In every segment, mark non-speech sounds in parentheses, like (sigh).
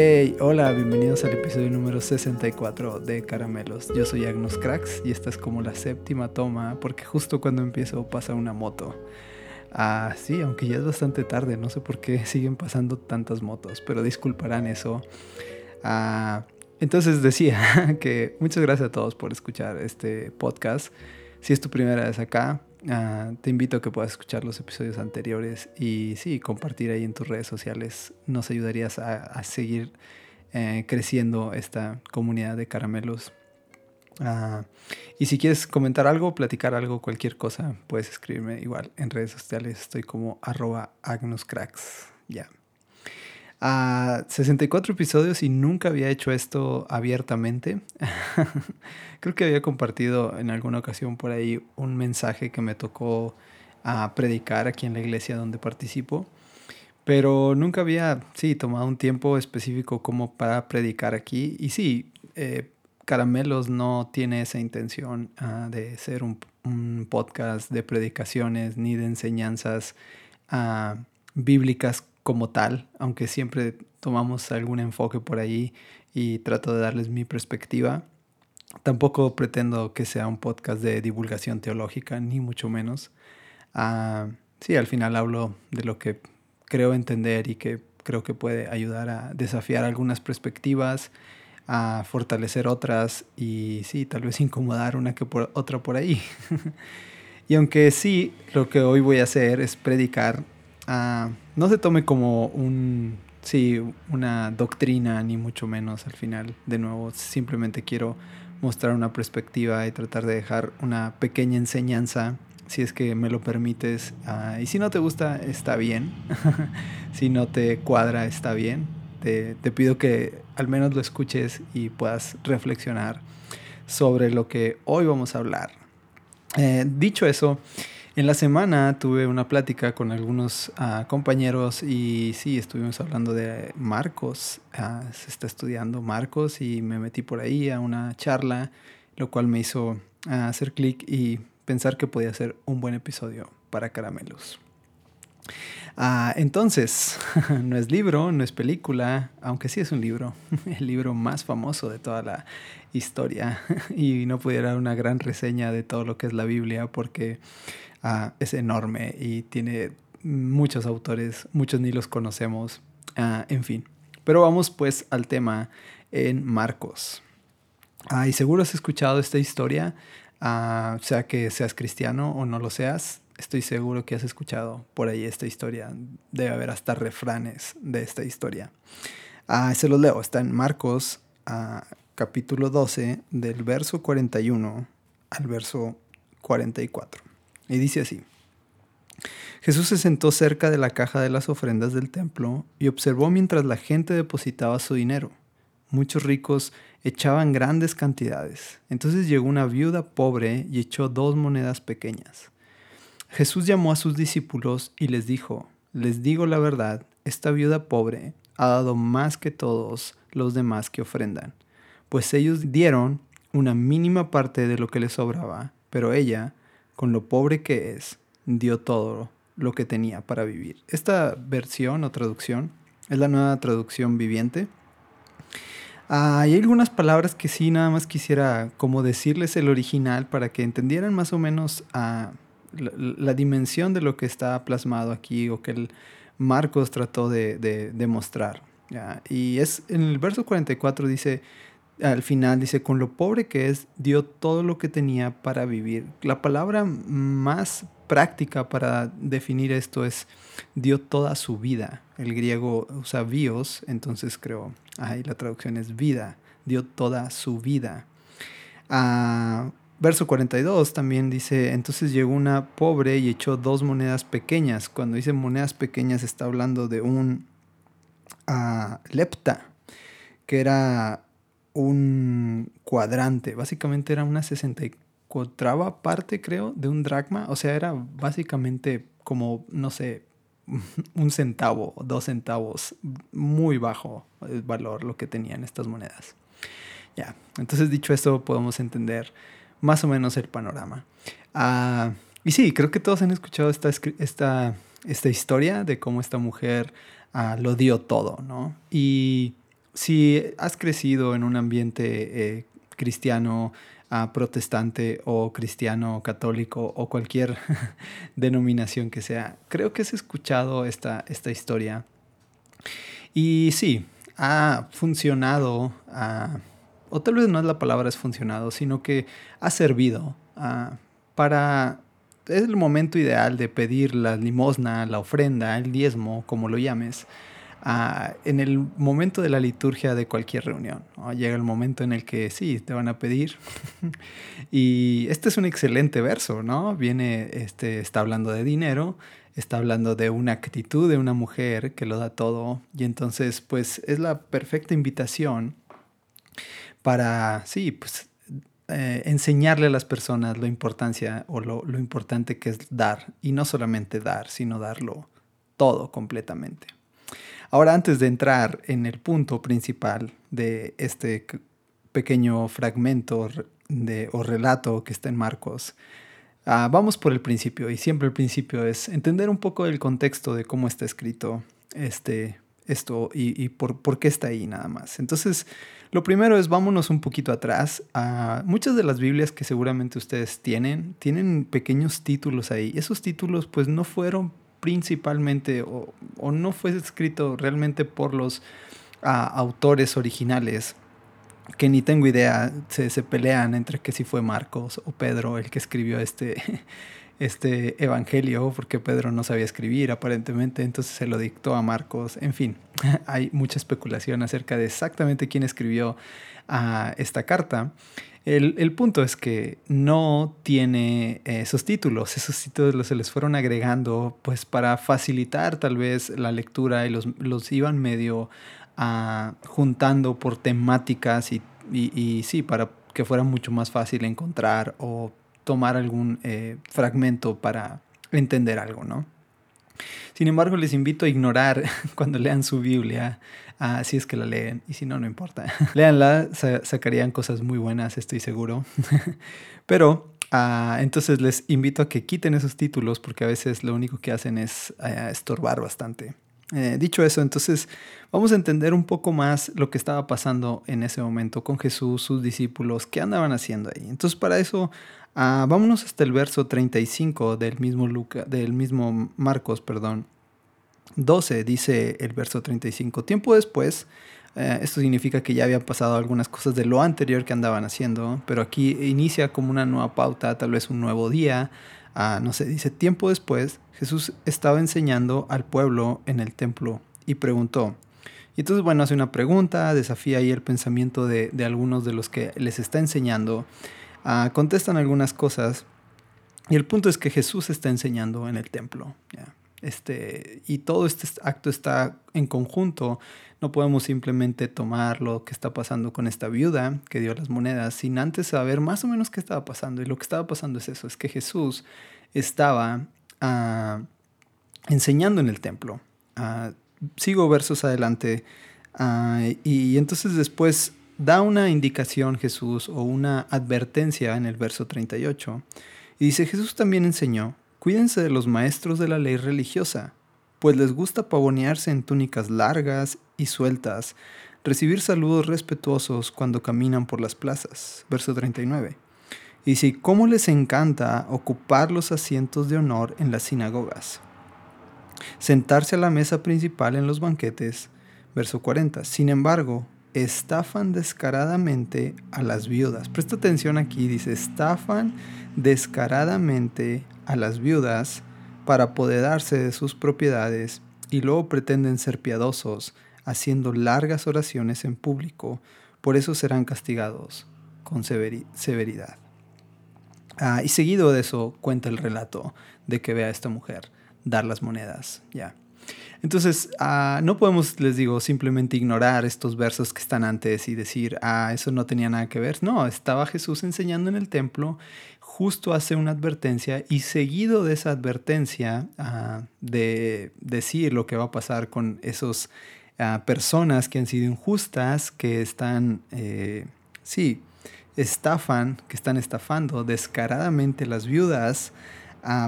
Hey, hola, bienvenidos al episodio número 64 de Caramelos. Yo soy Agnos Cracks y esta es como la séptima toma porque justo cuando empiezo pasa una moto. Ah, sí, aunque ya es bastante tarde, no sé por qué (laughs) siguen pasando tantas motos, pero disculparán eso. Ah, entonces decía (laughs) que muchas gracias a todos por escuchar este podcast. Si es tu primera vez acá, Ah, te invito a que puedas escuchar los episodios anteriores y sí, compartir ahí en tus redes sociales. Nos ayudarías a, seguir eh, creciendo esta comunidad de caramelos. Ah, y si quieres comentar algo, platicar algo, cualquier cosa, puedes escribirme igual en redes sociales. Estoy como arroba agnuscracks. Ya a 64 episodios y nunca había hecho esto abiertamente. (laughs) Creo que había compartido en alguna ocasión por ahí un mensaje que me tocó a predicar aquí en la iglesia donde participo. Pero nunca había, sí, tomado un tiempo específico como para predicar aquí. Y sí, eh, Caramelos no tiene esa intención ah, de ser un, podcast de predicaciones ni de enseñanzas uh, bíblicas como tal, aunque siempre tomamos algún enfoque por ahí y trato de darles mi perspectiva. Tampoco pretendo que sea un podcast de divulgación teológica, ni mucho menos. Uh, sí, al final hablo de lo que creo entender y que creo que puede ayudar a desafiar algunas perspectivas, a fortalecer otras y sí, tal vez (laughs) incomodar una que por, otra por ahí. (laughs) y aunque sí, lo que hoy voy a hacer es predicar Ah, no se tome como un, sí, una doctrina, ni mucho menos al final. De nuevo, simplemente quiero mostrar una perspectiva y tratar de dejar una pequeña enseñanza, si es que me lo permites. Ah, y si no te gusta, está bien. (laughs) si no te cuadra, está bien. Te, te pido que al menos lo escuches y puedas reflexionar sobre lo que hoy vamos a hablar. Eh, dicho eso, en la semana tuve una plática con algunos ah, compañeros y sí, estuvimos hablando de Marcos. Ah, se está estudiando Marcos y me metí por ahí a una charla, lo cual me hizo ah, hacer clic y pensar que podía ser un buen episodio para Caramelos. entonces, (laughs) no es libro, no es película, aunque sí es un libro, (laughs) el libro más famoso de toda la historia. (laughs) Y no pudiera dar una gran reseña de todo lo que es la Biblia porque Ah, es enorme y tiene muchos autores, muchos ni los conocemos, ah, en fin. Pero vamos pues al tema en Marcos. Ah, y seguro has escuchado esta historia, sea que seas cristiano o no lo seas, estoy seguro que has escuchado por ahí esta historia. Debe haber hasta refranes de esta historia. se los leo, está en Marcos capítulo 12 del verso 41 al verso 44. Y dice así. Jesús se sentó cerca de la caja de las ofrendas del templo y observó mientras la gente depositaba su dinero. Muchos ricos echaban grandes cantidades. Entonces llegó una viuda pobre y echó dos monedas pequeñas. Jesús llamó a sus discípulos y les dijo, les digo la verdad, esta viuda pobre ha dado más que todos los demás que ofrendan, pues ellos dieron una mínima parte de lo que les sobraba, pero ella con lo pobre que es, dio todo lo que tenía para vivir. Esta versión o traducción es la nueva traducción viviente. Ah, hay algunas palabras que sí, nada más quisiera como decirles el original para que entendieran más o menos ah, la, dimensión de lo que está plasmado aquí o que el Marcos trató de, de. Y es en el verso 44 dice, al final dice, con lo pobre que es, dio todo lo que tenía para vivir. La palabra más práctica para definir esto es dio toda su vida. El griego usa bios, entonces creo, ahí la traducción es vida, dio toda su vida. Ah, verso 42 también dice, entonces llegó una pobre y echó dos monedas pequeñas. Cuando dice monedas pequeñas está hablando de un uh, lepta, que era un cuadrante. Básicamente era una 64 parte, creo, de un dracma. O sea, era básicamente como, no sé, (laughs) un centavo, dos centavos. Muy bajo el valor lo que tenían estas monedas. Ya, entonces dicho esto, podemos entender más o menos el panorama. Ah, y sí, creo que todos han escuchado esta, esta, esta historia de cómo esta mujer ah, lo dio todo, ¿no? Y si has crecido en un ambiente eh, cristiano, ah, protestante o cristiano católico o cualquier (laughs) denominación que sea, creo que has escuchado esta, esta historia. Y sí, ha funcionado, ah, o tal vez no es la palabra es funcionado, sino que ha servido ah, para... Es el momento ideal de pedir la limosna, la ofrenda, el diezmo, como lo llames, en el momento de la liturgia de cualquier reunión. Llega el momento en el que sí, te van a pedir. (laughs) y este es un excelente verso, ¿no? Viene, este, está hablando de dinero, está hablando de una actitud de una mujer que lo da todo. Y entonces, pues es la perfecta invitación para, sí, pues eh, enseñarle a las personas la importancia o lo, lo importante que es dar. Y no solamente dar, sino darlo todo completamente. Ahora, antes de entrar en el punto principal de este pequeño fragmento de, o relato que está en Marcos, ah, vamos por el principio. Y siempre el principio es entender un poco el contexto de cómo está escrito este, esto y, por, qué está ahí nada más. Entonces, lo primero es vámonos un poquito atrás. a muchas de las Biblias que seguramente ustedes tienen, tienen pequeños títulos ahí. Esos títulos pues no fueron principalmente o, no fue escrito realmente por los autores originales, que ni tengo idea, se, se, pelean entre que si fue Marcos o Pedro el que escribió este, (laughs) este evangelio, porque Pedro no sabía escribir aparentemente, entonces se lo dictó a Marcos. En fin, (laughs) hay mucha especulación acerca de exactamente quién escribió ah, esta carta. El, punto es que no tiene eh, esos títulos. Esos títulos se les fueron agregando pues para facilitar tal vez la lectura y los, los iban medio ah, juntando por temáticas y, y, sí, para que fuera mucho más fácil encontrar o tomar algún eh, fragmento para entender algo, ¿no? Sin embargo, les invito a ignorar (laughs) cuando lean su Biblia, uh, si es que la leen, y si no, no importa. (laughs) Leanla, sacarían cosas muy buenas, estoy seguro. (laughs) Pero uh, entonces les invito a que quiten esos títulos porque a veces lo único que hacen es uh, estorbar bastante. Eh, dicho eso, entonces vamos a entender un poco más lo que estaba pasando en ese momento con Jesús, sus discípulos, qué andaban haciendo ahí. Entonces para eso Ah, vámonos hasta el verso 35 del mismo, Luca, del mismo Marcos, perdón. 12 dice el verso 35. Tiempo después, eh, esto significa que ya habían pasado algunas cosas de lo anterior que andaban haciendo, pero aquí inicia como una nueva pauta, tal vez un nuevo día. Ah, no sé, dice, tiempo después, Jesús estaba enseñando al pueblo en el templo y preguntó. Y entonces, bueno, hace una pregunta, desafía ahí el pensamiento de, de algunos de los que les está enseñando. Ah, contestan algunas cosas y el punto es que Jesús está enseñando en el templo. Este, y todo este acto está en conjunto. No podemos simplemente tomar lo que está pasando con esta viuda que dio las monedas sin antes saber más o menos qué estaba pasando. Y lo que estaba pasando es eso, es que Jesús estaba ah, enseñando en el templo. Ah, sigo versos adelante. y entonces después da una indicación Jesús o una advertencia en el verso 38. Y dice, Jesús también enseñó, cuídense de los maestros de la ley religiosa, pues les gusta pavonearse en túnicas largas y sueltas, recibir saludos respetuosos cuando caminan por las plazas. Verso 39. Y dice, ¿cómo les encanta ocupar los asientos de honor en las sinagogas? Sentarse a la mesa principal en los banquetes. Verso 40. Sin embargo, estafan descaradamente a las viudas. Presta atención aquí, dice, estafan descaradamente a las viudas para apoderarse de sus propiedades y luego pretenden ser piadosos, haciendo largas oraciones en público, por eso serán castigados con severidad. Ah, y seguido de eso cuenta el relato de que ve a esta mujer dar las monedas. Ya. Entonces, ah, no podemos, les digo, simplemente ignorar estos versos que están antes y decir, ah, eso no tenía nada que ver. No, estaba Jesús enseñando en el templo, justo hace una advertencia y seguido de esa advertencia ah, de decir lo que va a pasar con esos ah, personas que han sido injustas, que están, eh, sí, estafan, que están estafando descaradamente las viudas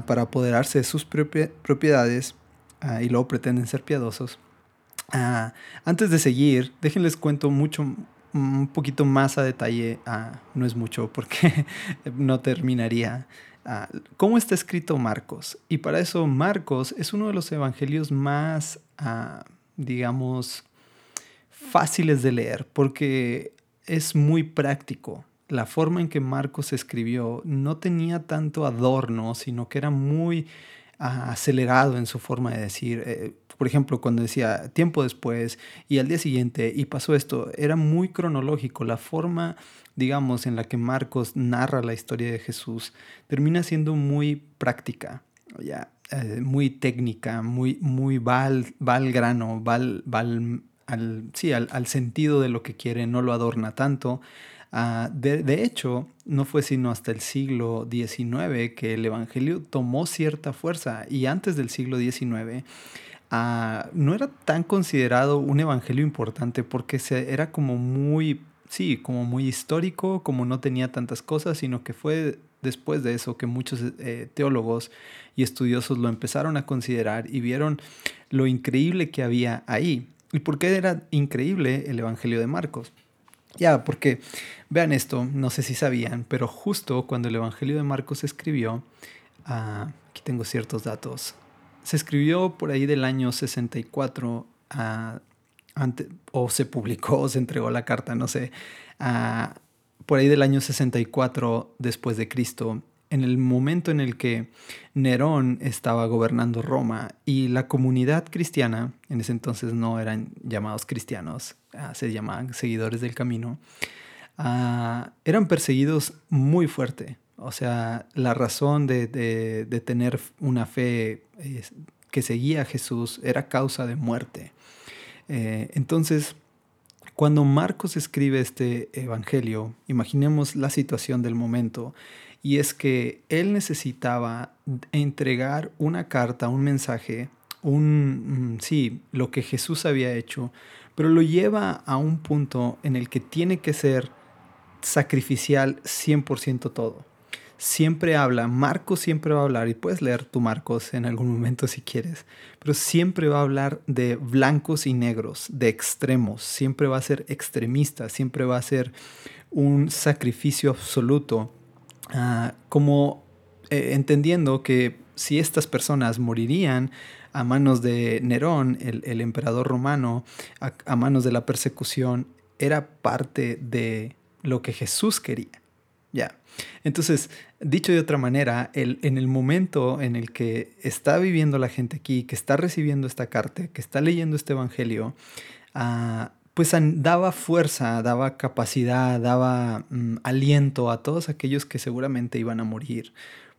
para apoderarse de sus propiedades Ah, y luego pretenden ser piadosos. Ah, antes de seguir, déjenles cuento mucho, un poquito más a detalle, ah, no es mucho porque (laughs) no terminaría, cómo está escrito Marcos. Y para eso Marcos es uno de los evangelios más, digamos, fáciles de leer porque es muy práctico. La forma en que Marcos escribió no tenía tanto adorno, sino que era muy acelerado en su forma de decir. Eh, por ejemplo, cuando decía tiempo después y al día siguiente y pasó esto, era muy cronológico. La forma, digamos, en la que Marcos narra la historia de Jesús termina siendo muy práctica, ya, eh, muy técnica, muy, muy va, al, grano, va, al, sí, al, al sentido de lo que quiere, no lo adorna tanto. Ah, de, hecho, no fue sino hasta el siglo XIX que el Evangelio tomó cierta fuerza y antes del siglo XIX ah, no era tan considerado un Evangelio importante porque se, era como muy, sí, como muy histórico, como no tenía tantas cosas, sino que fue después de eso que muchos eh, teólogos y estudiosos lo empezaron a considerar y vieron lo increíble que había ahí. ¿Y por qué era increíble el Evangelio de Marcos? Ya, porque vean esto, no sé si sabían, pero justo cuando el Evangelio de Marcos se escribió, ah, aquí tengo ciertos datos, se escribió por ahí del año 64, ah, o se publicó, o se entregó la carta, no sé, ah, por ahí del año 64 después de Cristo, en el momento en el que Nerón estaba gobernando Roma y la comunidad cristiana, en ese entonces no eran llamados cristianos, se llamaban seguidores del camino, ah, eran perseguidos muy fuerte. O sea, la razón de, tener una fe que seguía a Jesús era causa de muerte. Eh, entonces, cuando Marcos escribe este evangelio, imaginemos la situación del momento y es que él necesitaba entregar una carta, un mensaje, un, mm, sí, lo que Jesús había hecho, pero lo lleva a un punto en el que tiene que ser sacrificial 100% todo. Siempre habla, Marcos siempre va a hablar, y puedes leer tu Marcos en algún momento si quieres, pero siempre va a hablar de blancos y negros, de extremos, siempre va a ser extremista, siempre va a ser un sacrificio absoluto Ah, como eh, entendiendo que si estas personas morirían a manos de Nerón, el, emperador romano, a, manos de la persecución, era parte de lo que Jesús quería. Ya. Entonces, dicho de otra manera, el, en el momento en el que está viviendo la gente aquí, que está recibiendo esta carta, que está leyendo este evangelio, uh, pues daba fuerza, daba capacidad, daba mm, aliento a todos aquellos que seguramente iban a morir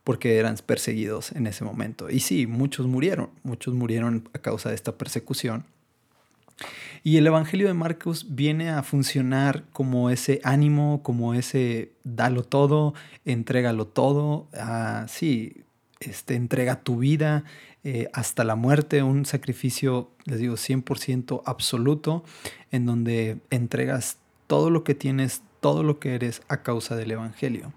porque eran perseguidos en ese momento. Y sí, muchos murieron, muchos murieron a causa de esta persecución. Y el Evangelio de Marcos viene a funcionar como ese ánimo, como ese dalo todo, entrégalo todo, sí, este, entrega tu vida eh, hasta la muerte, un sacrificio, les digo, 100% absoluto, en donde entregas todo lo que tienes, todo lo que eres a causa del Evangelio.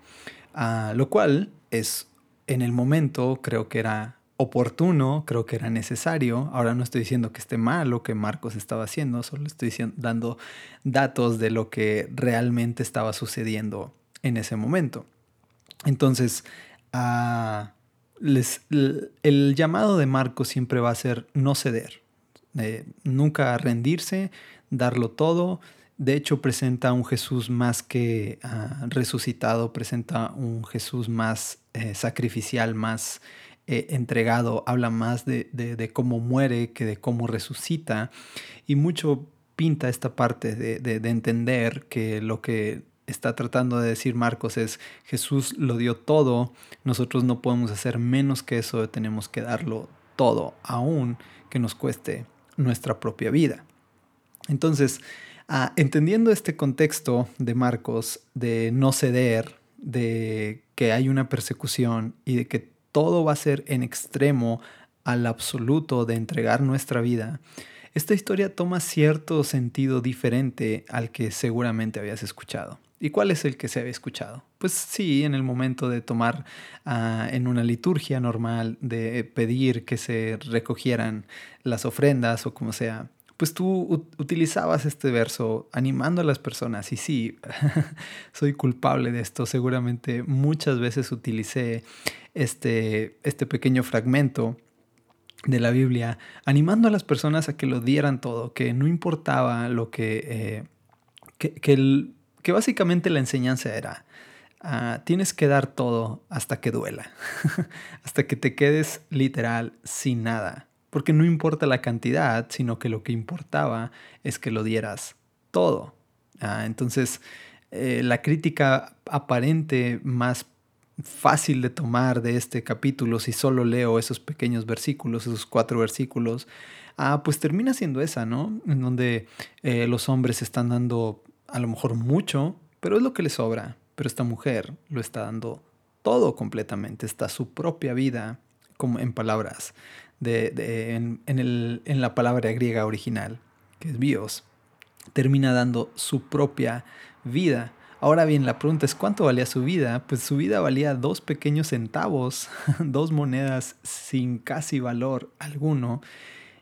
Ah, lo cual es, en el momento, creo que era oportuno, creo que era necesario. Ahora no estoy diciendo que esté mal lo que Marcos estaba haciendo, solo estoy dando datos de lo que realmente estaba sucediendo en ese momento. Entonces, uh, el llamado de Marcos siempre va a ser no ceder, eh, nunca rendirse, darlo todo. De hecho, presenta un Jesús más que ah, resucitado, presenta un Jesús más eh, sacrificial, más eh, entregado, habla más de, de, cómo muere que de cómo resucita. Y mucho pinta esta parte de, de entender que lo que está tratando de decir Marcos es Jesús lo dio todo, nosotros no podemos hacer menos que eso, tenemos que darlo todo, aún que nos cueste nuestra propia vida. Entonces, ah, entendiendo este contexto de Marcos, de no ceder, de que hay una persecución y de que todo va a ser en extremo al absoluto de entregar nuestra vida, esta historia toma cierto sentido diferente al que seguramente habías escuchado. ¿Y cuál es el que se había escuchado? Pues sí, en el momento de tomar ah, en una liturgia normal, de pedir que se recogieran las ofrendas o como sea, pues tú utilizabas este verso animando a las personas. Y sí, (laughs) soy culpable de esto. Seguramente muchas veces utilicé este, este pequeño fragmento de la Biblia animando a las personas a que lo dieran todo, que no importaba lo que... Eh, que, que, básicamente la enseñanza era, ah, tienes que dar todo hasta que duela, (laughs) hasta que te quedes literal sin nada porque no importa la cantidad, sino que lo que importaba es que lo dieras todo. Ah, entonces, eh, la crítica aparente más fácil de tomar de este capítulo, si solo leo esos pequeños versículos, esos cuatro versículos, ah, pues termina siendo esa, ¿no? En donde eh, los hombres están dando a lo mejor mucho, pero es lo que les sobra. Pero esta mujer lo está dando todo completamente, está su propia vida, como en palabras de, en, el, en, la palabra griega original, que es bios, termina dando su propia vida. Ahora bien, la pregunta es cuánto valía su vida. Pues su vida valía dos pequeños centavos, (laughs) dos monedas sin casi valor alguno.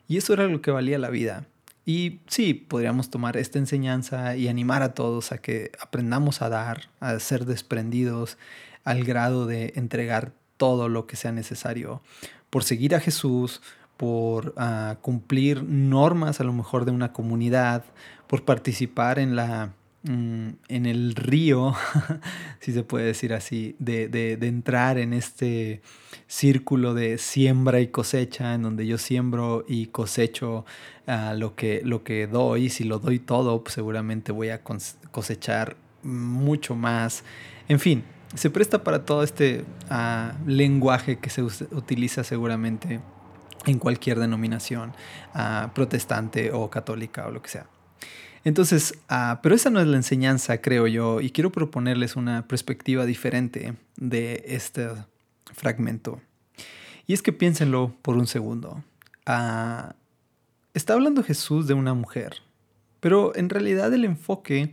Y eso era lo que valía la vida. Y sí, podríamos tomar esta enseñanza y animar a todos a que aprendamos a dar, a ser desprendidos al grado de entregar todo lo que sea necesario por seguir a Jesús, por ah, cumplir normas a lo mejor de una comunidad, por participar en la mm, en el río, (laughs) si se puede decir así, de, entrar en este círculo de siembra y cosecha, en donde yo siembro y cosecho ah, lo, que, lo que doy. Si lo doy todo, pues seguramente voy a cosechar mucho más. En fin, se presta para todo este ah, lenguaje que se utiliza seguramente en cualquier denominación ah, protestante o católica o lo que sea. Entonces, ah, pero esa no es la enseñanza, creo yo, y quiero proponerles una perspectiva diferente de este fragmento. Y es que piénsenlo por un segundo. está hablando Jesús de una mujer, pero en realidad el enfoque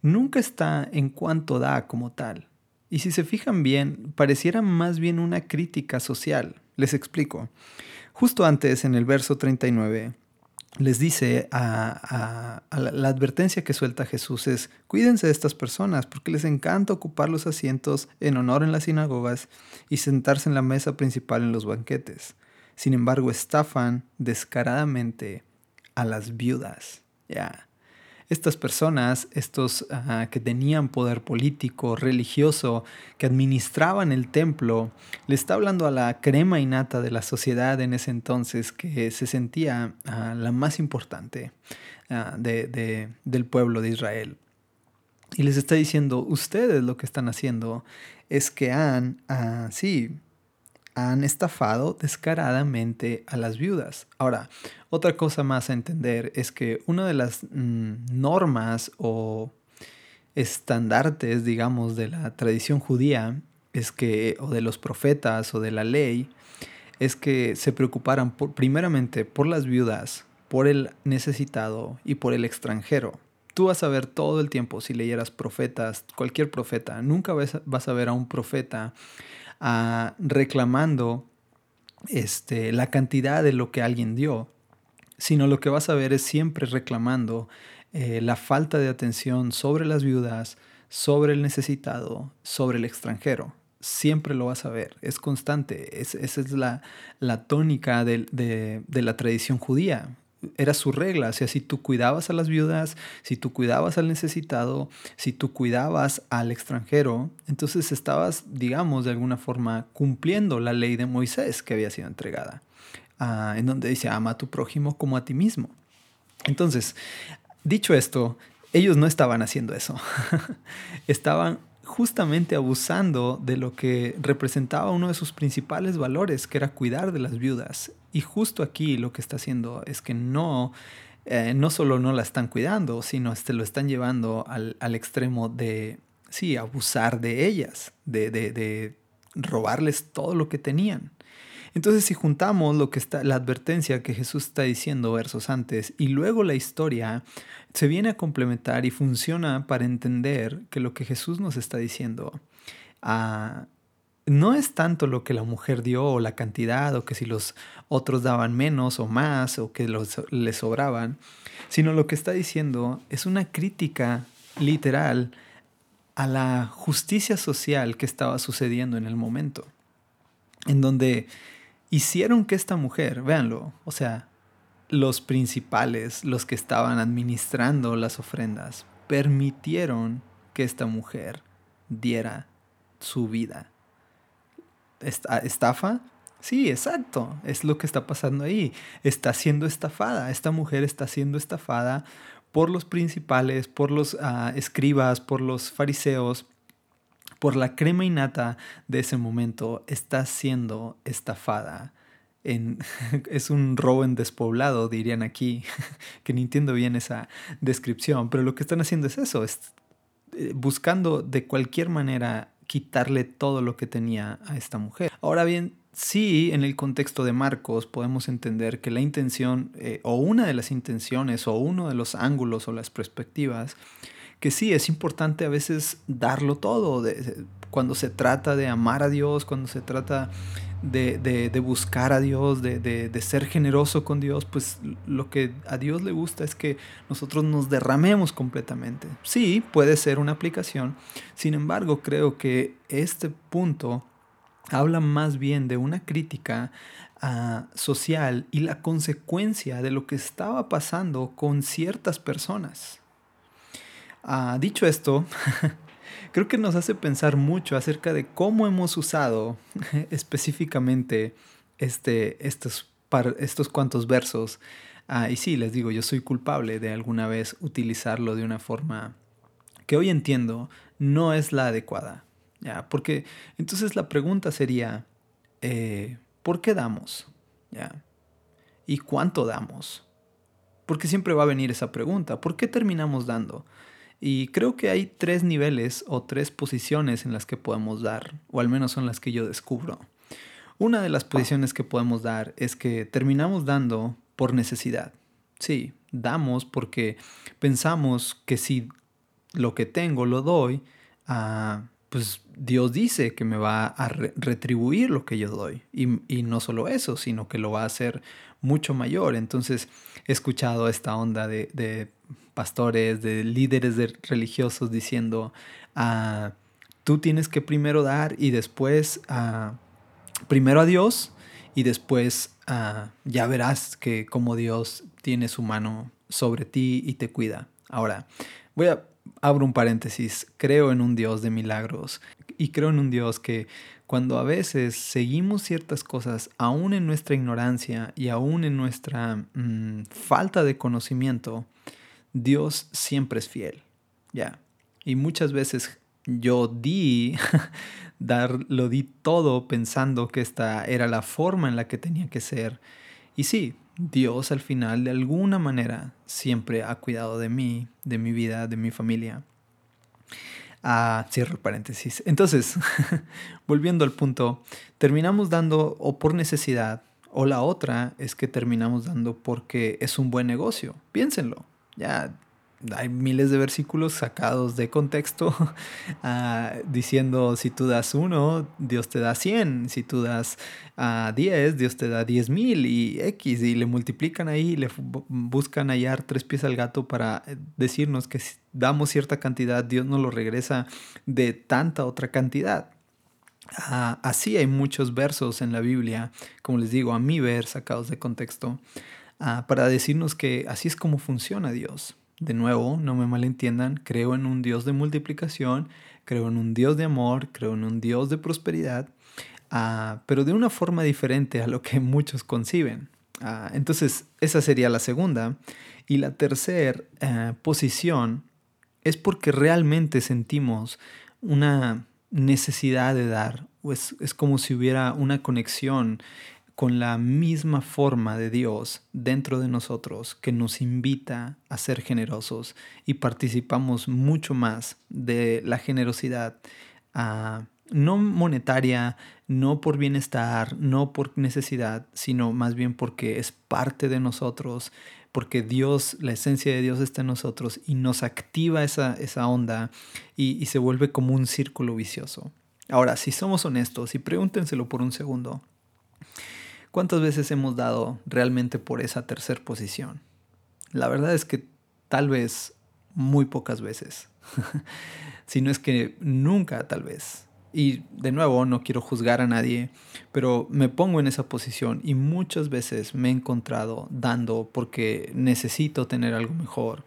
nunca está en cuánto da como tal. Y si se fijan bien, pareciera más bien una crítica social. Les explico. Justo antes, en el verso 39, les dice a, la, advertencia que suelta Jesús es, cuídense de estas personas porque les encanta ocupar los asientos en honor en las sinagogas y sentarse en la mesa principal en los banquetes. Sin embargo, estafan descaradamente a las viudas. Ya. Estas personas, estos que tenían poder político, religioso, que administraban el templo, le está hablando a la crema innata de la sociedad en ese entonces que se sentía la más importante ah, del pueblo de Israel. Y les está diciendo, ustedes lo que están haciendo es que han, sí, han estafado descaradamente a las viudas. Ahora, otra cosa más a entender es que una de las mm, normas o estandartes, digamos, de la tradición judía es que, o de los profetas o de la ley, es que se preocuparan por, primeramente por las viudas, por el necesitado y por el extranjero. Tú vas a ver todo el tiempo, si leyeras profetas, cualquier profeta, nunca vas a ver a un profeta reclamando este, la cantidad de lo que alguien dio, sino lo que vas a ver es siempre reclamando eh, la falta de atención sobre las viudas, sobre el necesitado, sobre el extranjero. Siempre lo vas a ver, es constante, esa es la, la tónica de, de la tradición judía era su regla. O sea, si tú cuidabas a las viudas, si tú cuidabas al necesitado, si tú cuidabas al extranjero, entonces estabas, digamos, de alguna forma cumpliendo la ley de Moisés que había sido entregada, ah, en donde dice, ama a tu prójimo como a ti mismo. Entonces, dicho esto, ellos no estaban haciendo eso. (laughs) estaban justamente abusando de lo que representaba uno de sus principales valores, que era cuidar de las viudas. Y justo aquí lo que está haciendo es que no, eh, no solo no la están cuidando, sino este, lo están llevando al, al extremo de, sí, abusar de ellas, de, de, de robarles todo lo que tenían. Entonces, si juntamos lo que está, la advertencia que Jesús está diciendo versos antes y luego la historia, se viene a complementar y funciona para entender que lo que Jesús nos está diciendo ah, no es tanto lo que la mujer dio o la cantidad o que si los otros daban menos o más o que los, les sobraban, sino lo que está diciendo es una crítica literal a la justicia social que estaba sucediendo en el momento, en donde hicieron que esta mujer, véanlo, o sea, los principales, los que estaban administrando las ofrendas, permitieron que esta mujer diera su vida. ¿Estafa? Sí, exacto. Es lo que está pasando ahí. Está siendo estafada. Esta mujer está siendo estafada por los principales, por los ah, escribas, por los fariseos, por la crema innata de ese momento. Está siendo estafada. (laughs) Es un robo en despoblado, dirían aquí, (laughs) que ni entiendo bien esa descripción, pero lo que están haciendo es eso, es eh, buscando de cualquier manera quitarle todo lo que tenía a esta mujer. Ahora bien, sí, en el contexto de Marcos podemos entender que la intención, eh, o una de las intenciones, o uno de los ángulos o las perspectivas, que sí, es importante a veces darlo todo, cuando se trata de amar a Dios, cuando se trata de, buscar a Dios, de, ser generoso con Dios, pues lo que a Dios le gusta es que nosotros nos derramemos completamente. Sí, puede ser una aplicación, sin embargo creo que este punto habla más bien de una crítica ah, social y la consecuencia de lo que estaba pasando con ciertas personas. Ah, dicho esto, (laughs) creo que nos hace pensar mucho acerca de cómo hemos usado (laughs) específicamente este, estos, estos cuantos versos. Ah, y sí, les digo, yo soy culpable de alguna vez utilizarlo de una forma que hoy entiendo no es la adecuada. ¿ya? Porque entonces la pregunta sería, eh, ¿por qué damos? ¿ya? ¿Y cuánto damos? Porque siempre va a venir esa pregunta, ¿por qué terminamos dando? Y creo que hay tres niveles o tres posiciones en las que podemos dar, o al menos son las que yo descubro. Una de las posiciones que podemos dar es que terminamos dando por necesidad. Sí, damos porque pensamos que si lo que tengo lo doy, ah, pues Dios dice que me va a retribuir lo que yo doy. Y, no solo eso, sino que lo va a hacer mucho mayor. Entonces he escuchado esta onda de pastores, de líderes de religiosos diciendo, ah, tú tienes que primero dar y después, ah, primero a Dios y después ah, ya verás que como Dios tiene su mano sobre ti y te cuida. Ahora, voy a abro un paréntesis, creo en un Dios de milagros y creo en un Dios que cuando a veces seguimos ciertas cosas, aún en nuestra ignorancia y aún en nuestra mm, falta de conocimiento, Dios siempre es fiel, ya. Y muchas veces yo di, (laughs) dar, lo di todo pensando que esta era la forma en la que tenía que ser. Y sí, Dios al final de alguna manera siempre ha cuidado de mí, de mi vida, de mi familia. Ah, cierro paréntesis. Entonces, (laughs) volviendo al punto, terminamos dando o por necesidad, o la otra es que terminamos dando porque es un buen negocio. Piénsenlo. Ya hay miles de versículos sacados de contexto (laughs) ah, diciendo si tú das uno, Dios te da cien, si tú das uh, diez, Dios te da diez mil y X y le multiplican ahí le buscan hallar tres pies al gato para eh, decirnos que si damos cierta cantidad, Dios nos lo regresa de tanta otra cantidad. Ah, así hay muchos versos en la Biblia, como les digo, a mi ver, sacados de contexto, para decirnos que así es como funciona Dios. De nuevo, no me malentiendan, creo en un Dios de multiplicación, creo en un Dios de amor, creo en un Dios de prosperidad, ah, pero de una forma diferente a lo que (laughs) muchos conciben. Ah, entonces, esa sería la segunda. Y la tercera eh, posición es porque realmente sentimos una necesidad de dar, es como si hubiera una conexión con la misma forma de Dios dentro de nosotros que nos invita a ser generosos y participamos mucho más de la generosidad ah, no monetaria, no por bienestar, no por necesidad, sino más bien porque es parte de nosotros, porque Dios, la esencia de Dios está en nosotros y nos activa esa, esa onda y, y se vuelve como un círculo vicioso. Ahora, si somos honestos y pregúntenselo por un segundo, ¿cuántas veces hemos dado realmente por esa tercera posición? La verdad es que tal vez muy pocas veces, (laughs) si no es que nunca tal vez. Y de nuevo, no quiero juzgar a nadie, pero me pongo en esa posición y muchas veces me he encontrado dando porque necesito tener algo mejor.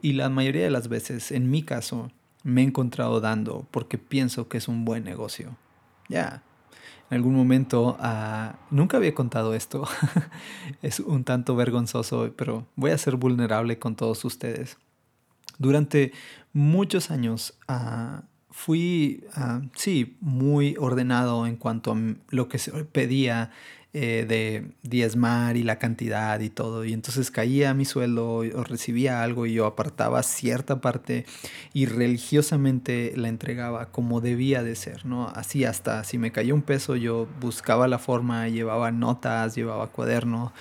Y la mayoría de las veces, en mi caso, me he encontrado dando porque pienso que es un buen negocio. Ya, en algún momento, uh, nunca había contado esto, (laughs) es un tanto vergonzoso, pero voy a ser vulnerable con todos ustedes. Durante muchos años, uh, fui, uh, sí, muy ordenado en cuanto a lo que se pedía eh, de diezmar y la cantidad y todo. Y entonces caía mi sueldo o recibía algo y yo apartaba cierta parte y religiosamente la entregaba como debía de ser, ¿no? Así hasta si me caía un peso yo buscaba la forma, llevaba notas, llevaba cuaderno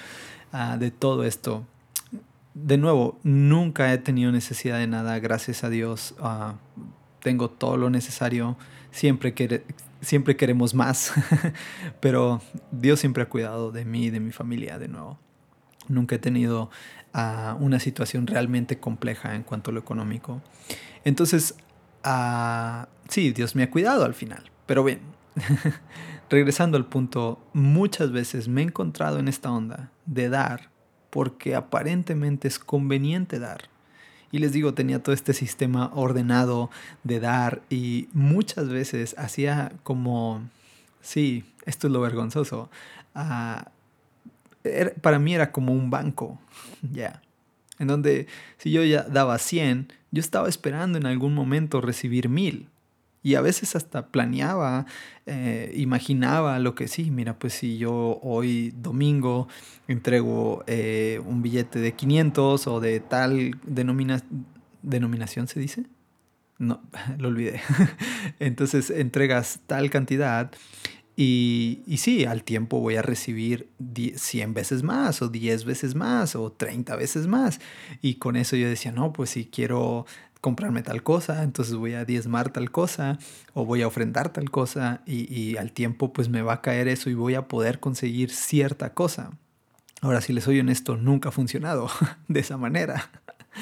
uh, de todo esto. De nuevo, nunca he tenido necesidad de nada, gracias a Dios. Uh, tengo todo lo necesario, siempre, que, siempre queremos más, (laughs) pero Dios siempre ha cuidado de mí y de mi familia de nuevo. Nunca he tenido uh, una situación realmente compleja en cuanto a lo económico. Entonces, uh, sí, Dios me ha cuidado al final, pero bien, (laughs) regresando al punto, muchas veces me he encontrado en esta onda de dar porque aparentemente es conveniente dar y les digo, tenía todo este sistema ordenado de dar y muchas veces hacía como, sí, esto es lo vergonzoso. Uh, para mí era como un banco, ya. En donde si yo ya daba 100, yo estaba esperando en algún momento recibir 1000. Y a veces hasta planeaba, eh, imaginaba lo que sí, mira, pues si yo hoy domingo entrego eh, un billete de 500 o de tal denominación, ¿se dice? No, (laughs) lo olvidé. (laughs) Entonces entregas tal cantidad y, y, sí, al tiempo voy a recibir 100 veces más o 10 veces más o 30 veces más. Y con eso yo decía, no, pues si quiero comprarme tal cosa, entonces voy a diezmar tal cosa o voy a ofrendar tal cosa y, al tiempo pues me va a caer eso y voy a poder conseguir cierta cosa. Ahora, si les soy honesto, nunca ha funcionado (laughs) de esa manera.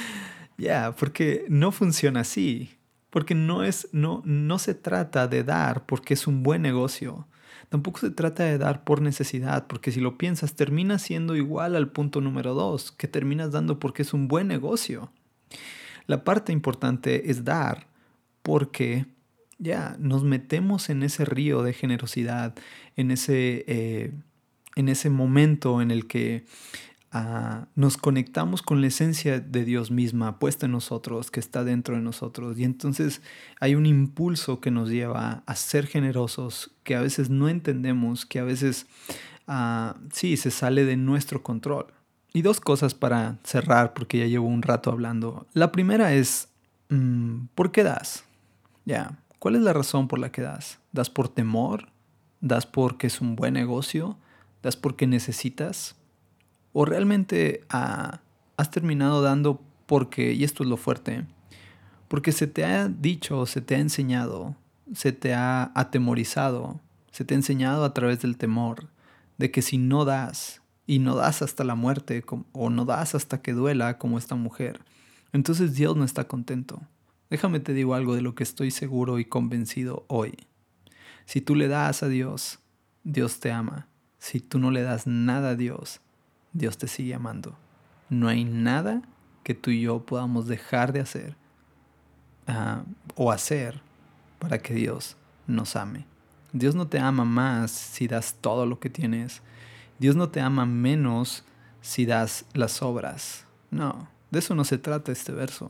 (laughs) ya, porque no funciona así. Porque no, es, no, no se trata de dar porque es un buen negocio. Tampoco se trata de dar por necesidad, porque si lo piensas, termina siendo igual al punto número dos, que terminas dando porque es un buen negocio. La parte importante es dar porque ya nos metemos en ese río de generosidad, en ese, eh, en ese momento en el que ah, nos conectamos con la esencia de Dios misma puesta en nosotros, que está dentro de nosotros. Y entonces hay un impulso que nos lleva a ser generosos, que a veces no entendemos, que a veces uh, sí se sale de nuestro control. Y dos cosas para cerrar, porque ya llevo un rato hablando. La primera es, mm, ¿por qué das? Ya, ¿cuál es la razón por la que das? ¿Das por temor? ¿Das porque es un buen negocio? ¿Das porque necesitas? ¿O realmente ah, has terminado dando porque, y esto es lo fuerte, porque se te ha dicho, se te ha enseñado, se te ha atemorizado, se te ha enseñado a través del temor de que si no das, y no das hasta la muerte o no das hasta que duela como esta mujer, entonces Dios no está contento. Déjame te digo algo de lo que estoy seguro y convencido hoy. Si tú le das a Dios, Dios te ama. Si tú no le das nada a Dios, Dios te sigue amando. No hay nada que tú y yo podamos dejar de hacer uh, o hacer para que Dios nos ame. Dios no te ama más si das todo lo que tienes. Dios no te ama menos si das las obras. No, de eso no se trata este verso.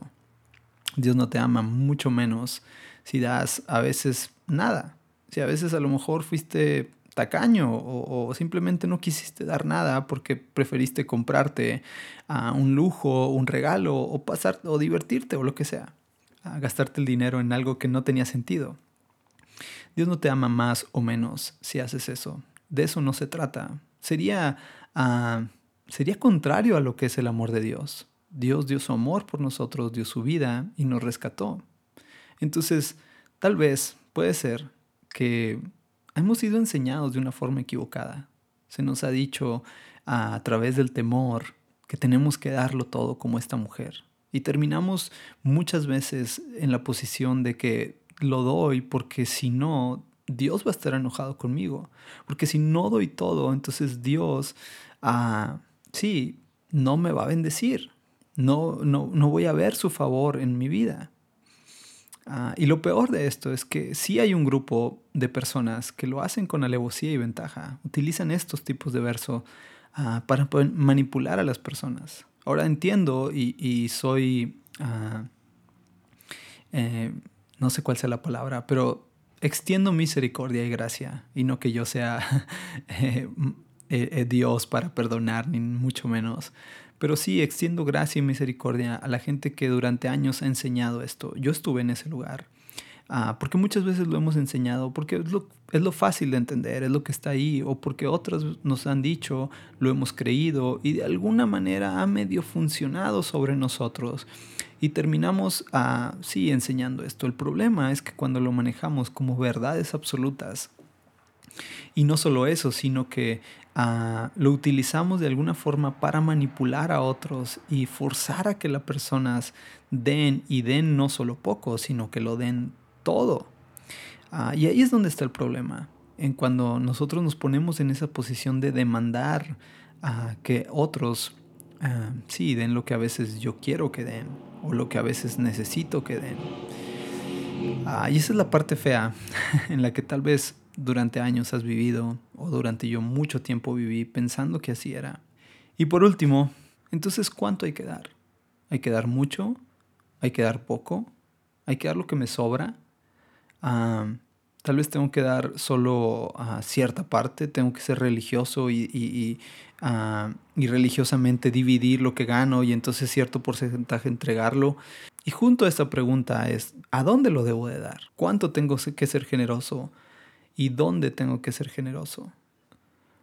Dios no te ama mucho menos si das a veces nada. Si a veces a lo mejor fuiste tacaño o, simplemente no quisiste dar nada porque preferiste comprarte a un lujo, un regalo o pasar o divertirte o lo que sea. A gastarte el dinero en algo que no tenía sentido. Dios no te ama más o menos si haces eso. De eso no se trata sería, uh, sería contrario a lo que es el amor de Dios. Dios dio su amor por nosotros, dio su vida y nos rescató. Entonces, tal vez puede ser que hemos sido enseñados de una forma equivocada. Se nos ha dicho a, través del temor que tenemos que darlo todo como esta mujer. Y terminamos muchas veces en la posición de que lo doy porque si no, Dios va a estar enojado conmigo. Porque si no doy todo, entonces Dios, ah, sí, no me va a bendecir. No, no, no voy a ver su favor en mi vida. Ah, y lo peor de esto es que sí hay un grupo de personas que lo hacen con alevosía y ventaja. Utilizan estos tipos de verso ah, para manipular a las personas. Ahora entiendo y, soy, ah, eh, no sé cuál sea la palabra, pero extiendo misericordia y gracia y no que yo sea (laughs) eh, eh, Dios para perdonar, ni mucho menos. Pero sí, extiendo gracia y misericordia a la gente que durante años ha enseñado esto. Yo estuve en ese lugar. Ah, porque muchas veces lo hemos enseñado, porque es lo, es lo, fácil de entender, es lo que está ahí, o porque otros nos han dicho, lo hemos creído y de alguna manera ha medio funcionado sobre nosotros. Y terminamos, ah, sí, enseñando esto. El problema es que cuando lo manejamos como verdades absolutas, y no solo eso, sino que Ah, lo utilizamos de alguna forma para manipular a otros y forzar a que las personas den y den no solo poco, sino que lo den todo. Ah, y ahí es donde está el problema, en cuando nosotros nos ponemos en esa posición de demandar a que otros sí den lo que a veces yo quiero que den o lo que a veces necesito que den. y esa es la parte fea (laughs) en la que tal vez durante años has vivido o durante yo mucho tiempo viví pensando que así era. Y por último, entonces, ¿cuánto hay que dar? ¿Hay que dar mucho? ¿Hay que dar poco? ¿Hay que dar lo que me sobra? Ah, tal vez tengo que dar solo a cierta parte, tengo que ser religioso y, y, ah, y, religiosamente dividir lo que gano y entonces cierto porcentaje entregarlo. Y junto a esta pregunta es, ¿a dónde lo debo de dar? ¿Cuánto tengo que ser generoso? ¿Y dónde tengo que ser generoso?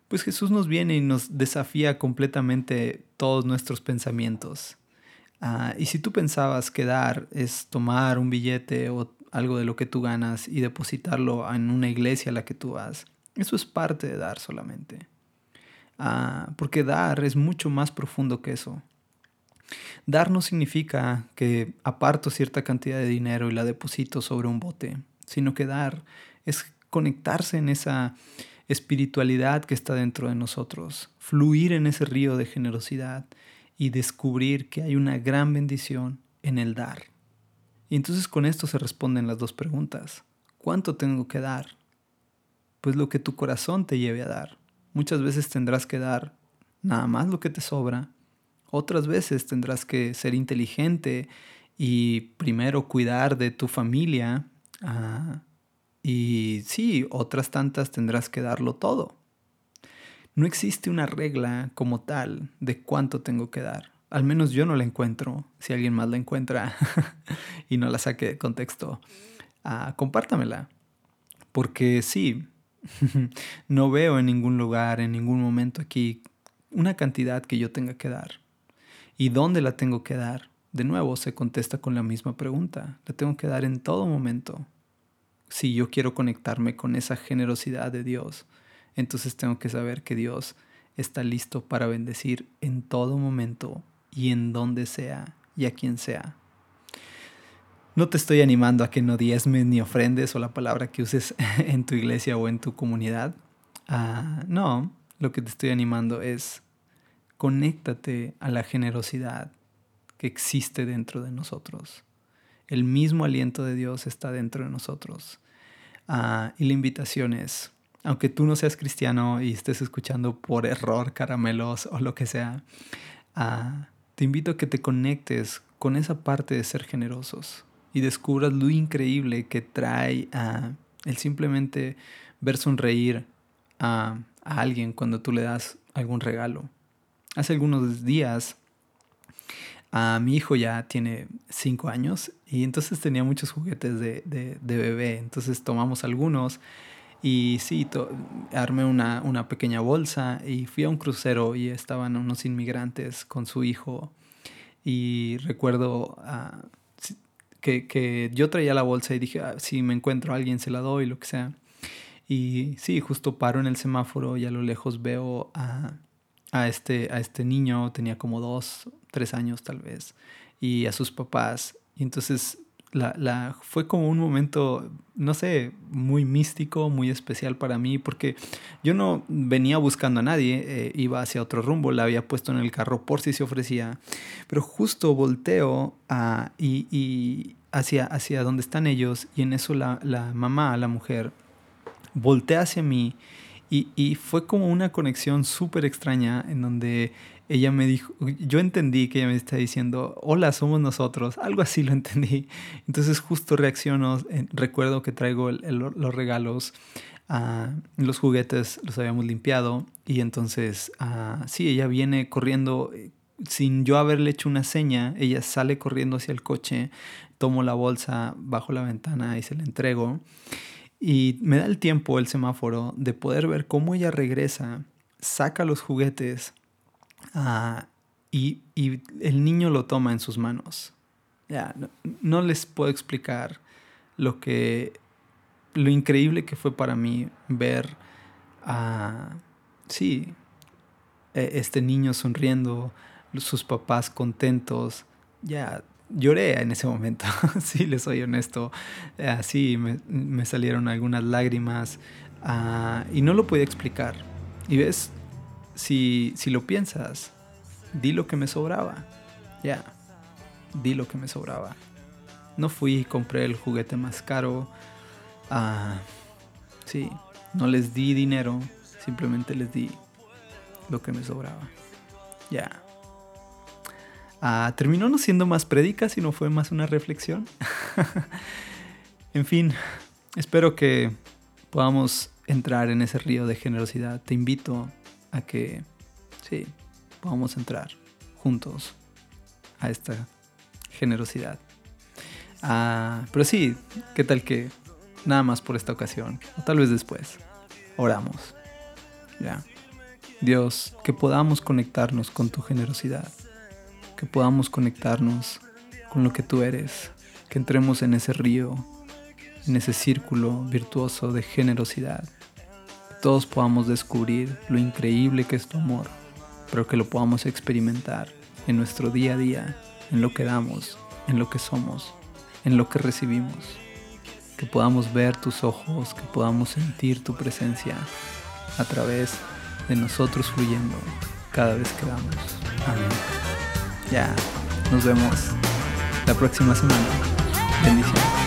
Pues Jesús nos viene y nos desafía completamente todos nuestros pensamientos. Ah, y si tú pensabas que dar es tomar un billete o algo de lo que tú ganas y depositarlo en una iglesia a la que tú vas, eso es parte de dar solamente. Ah, porque dar es mucho más profundo que eso. Dar no significa que aparto cierta cantidad de dinero y la deposito sobre un bote, sino que dar es conectarse en esa espiritualidad que está dentro de nosotros, fluir en ese río de generosidad y descubrir que hay una gran bendición en el dar. Y entonces con esto se responden las dos preguntas. ¿Cuánto tengo que dar? Pues lo que tu corazón te lleve a dar. Muchas veces tendrás que dar nada más lo que te sobra. Otras veces tendrás que ser inteligente y primero cuidar de tu familia, ah, y sí, otras tantas tendrás que darlo todo. No existe una regla como tal de cuánto tengo que dar. Al menos yo no la encuentro. Si alguien más la encuentra (laughs) y no la saque de contexto, ah, compártamela. Porque sí, (laughs) no veo en ningún lugar, en ningún momento aquí, una cantidad que yo tenga que dar. ¿Y dónde la tengo que dar? De nuevo se contesta con la misma pregunta. La tengo que dar en todo momento, si yo quiero conectarme con esa generosidad de Dios, entonces tengo que saber que Dios está listo para bendecir en todo momento y en donde sea y a quien sea. No te estoy animando a que no diezmes ni ofrendes o la palabra que uses (laughs) en tu iglesia o en tu comunidad. Ah, no, lo que te estoy animando es conéctate a la generosidad que existe dentro de nosotros. El mismo aliento de Dios está dentro de nosotros. Ah, y la invitación es, aunque tú no seas cristiano y estés escuchando por error caramelos o lo que sea, ah, te invito a que te conectes con esa parte de ser generosos y descubras lo increíble que trae a el simplemente ver sonreír a, a alguien cuando tú le das algún regalo. Hace algunos días a mi hijo ya tiene cinco años y entonces tenía muchos juguetes de, de, bebé. Entonces tomamos algunos y sí, armé una, una, pequeña bolsa y fui a un crucero y estaban unos inmigrantes con su hijo. Y recuerdo ah, que, que, yo traía la bolsa y dije, ah, si me encuentro alguien se la doy, lo que sea. Y sí, justo paro en el semáforo y a lo lejos veo a, a, este, a este niño, tenía como dos, tres años tal vez, y a sus papás. Y entonces la, la, fue como un momento, no sé, muy místico, muy especial para mí, porque yo no venía buscando a nadie, eh, iba hacia otro rumbo, la había puesto en el carro por si se ofrecía, pero justo volteo a, y, y hacia, hacia donde están ellos, y en eso la, la mamá, la mujer, voltea hacia mí, y, y fue como una conexión súper extraña en donde ella me dijo, yo entendí que ella me está diciendo, hola, somos nosotros, algo así lo entendí. Entonces justo reacciono, eh, recuerdo que traigo los regalos, uh, los juguetes los habíamos limpiado y entonces, uh, sí, ella viene corriendo eh, sin yo haberle hecho una seña, ella sale corriendo hacia el coche, tomo la bolsa bajo la ventana y se la entrego. Y me da el tiempo, el semáforo, de poder ver cómo ella regresa, saca los juguetes, Ah, y, el niño lo toma en sus manos. Ya, no, les puedo explicar lo que lo increíble que fue para mí ver a sí e, este niño sonriendo, sus papás contentos. Ya lloré en ese momento, (laughs) sí, les soy honesto. Así me, salieron algunas lágrimas ah, y no lo podía explicar. Y ves, si, si lo piensas, di lo que me sobraba. Ya, di lo que me sobraba. No fui y compré el juguete más caro. Ah, sí, no les di dinero, simplemente les di lo que me sobraba. Ya. Ah, terminó no siendo más prédica, sino fue más una reflexión. (laughs) en fin, espero que podamos entrar en ese río de generosidad. Te invito que, sí, podamos entrar juntos a esta generosidad. Ah, pero sí, ¿qué tal que nada más por esta ocasión? O tal vez después. Oramos. Ya. Dios, que podamos conectarnos con tu generosidad. Que podamos conectarnos con lo que tú eres. Que entremos en ese río, en ese círculo virtuoso de generosidad todos podamos descubrir lo increíble que es tu amor, pero que lo podamos experimentar en nuestro día a día, en lo que damos, en lo que somos, en lo que recibimos. Que podamos ver tus ojos, que podamos sentir tu presencia a través de nosotros fluyendo cada vez que damos. Amén. Ya, nos vemos la próxima semana. Bendiciones.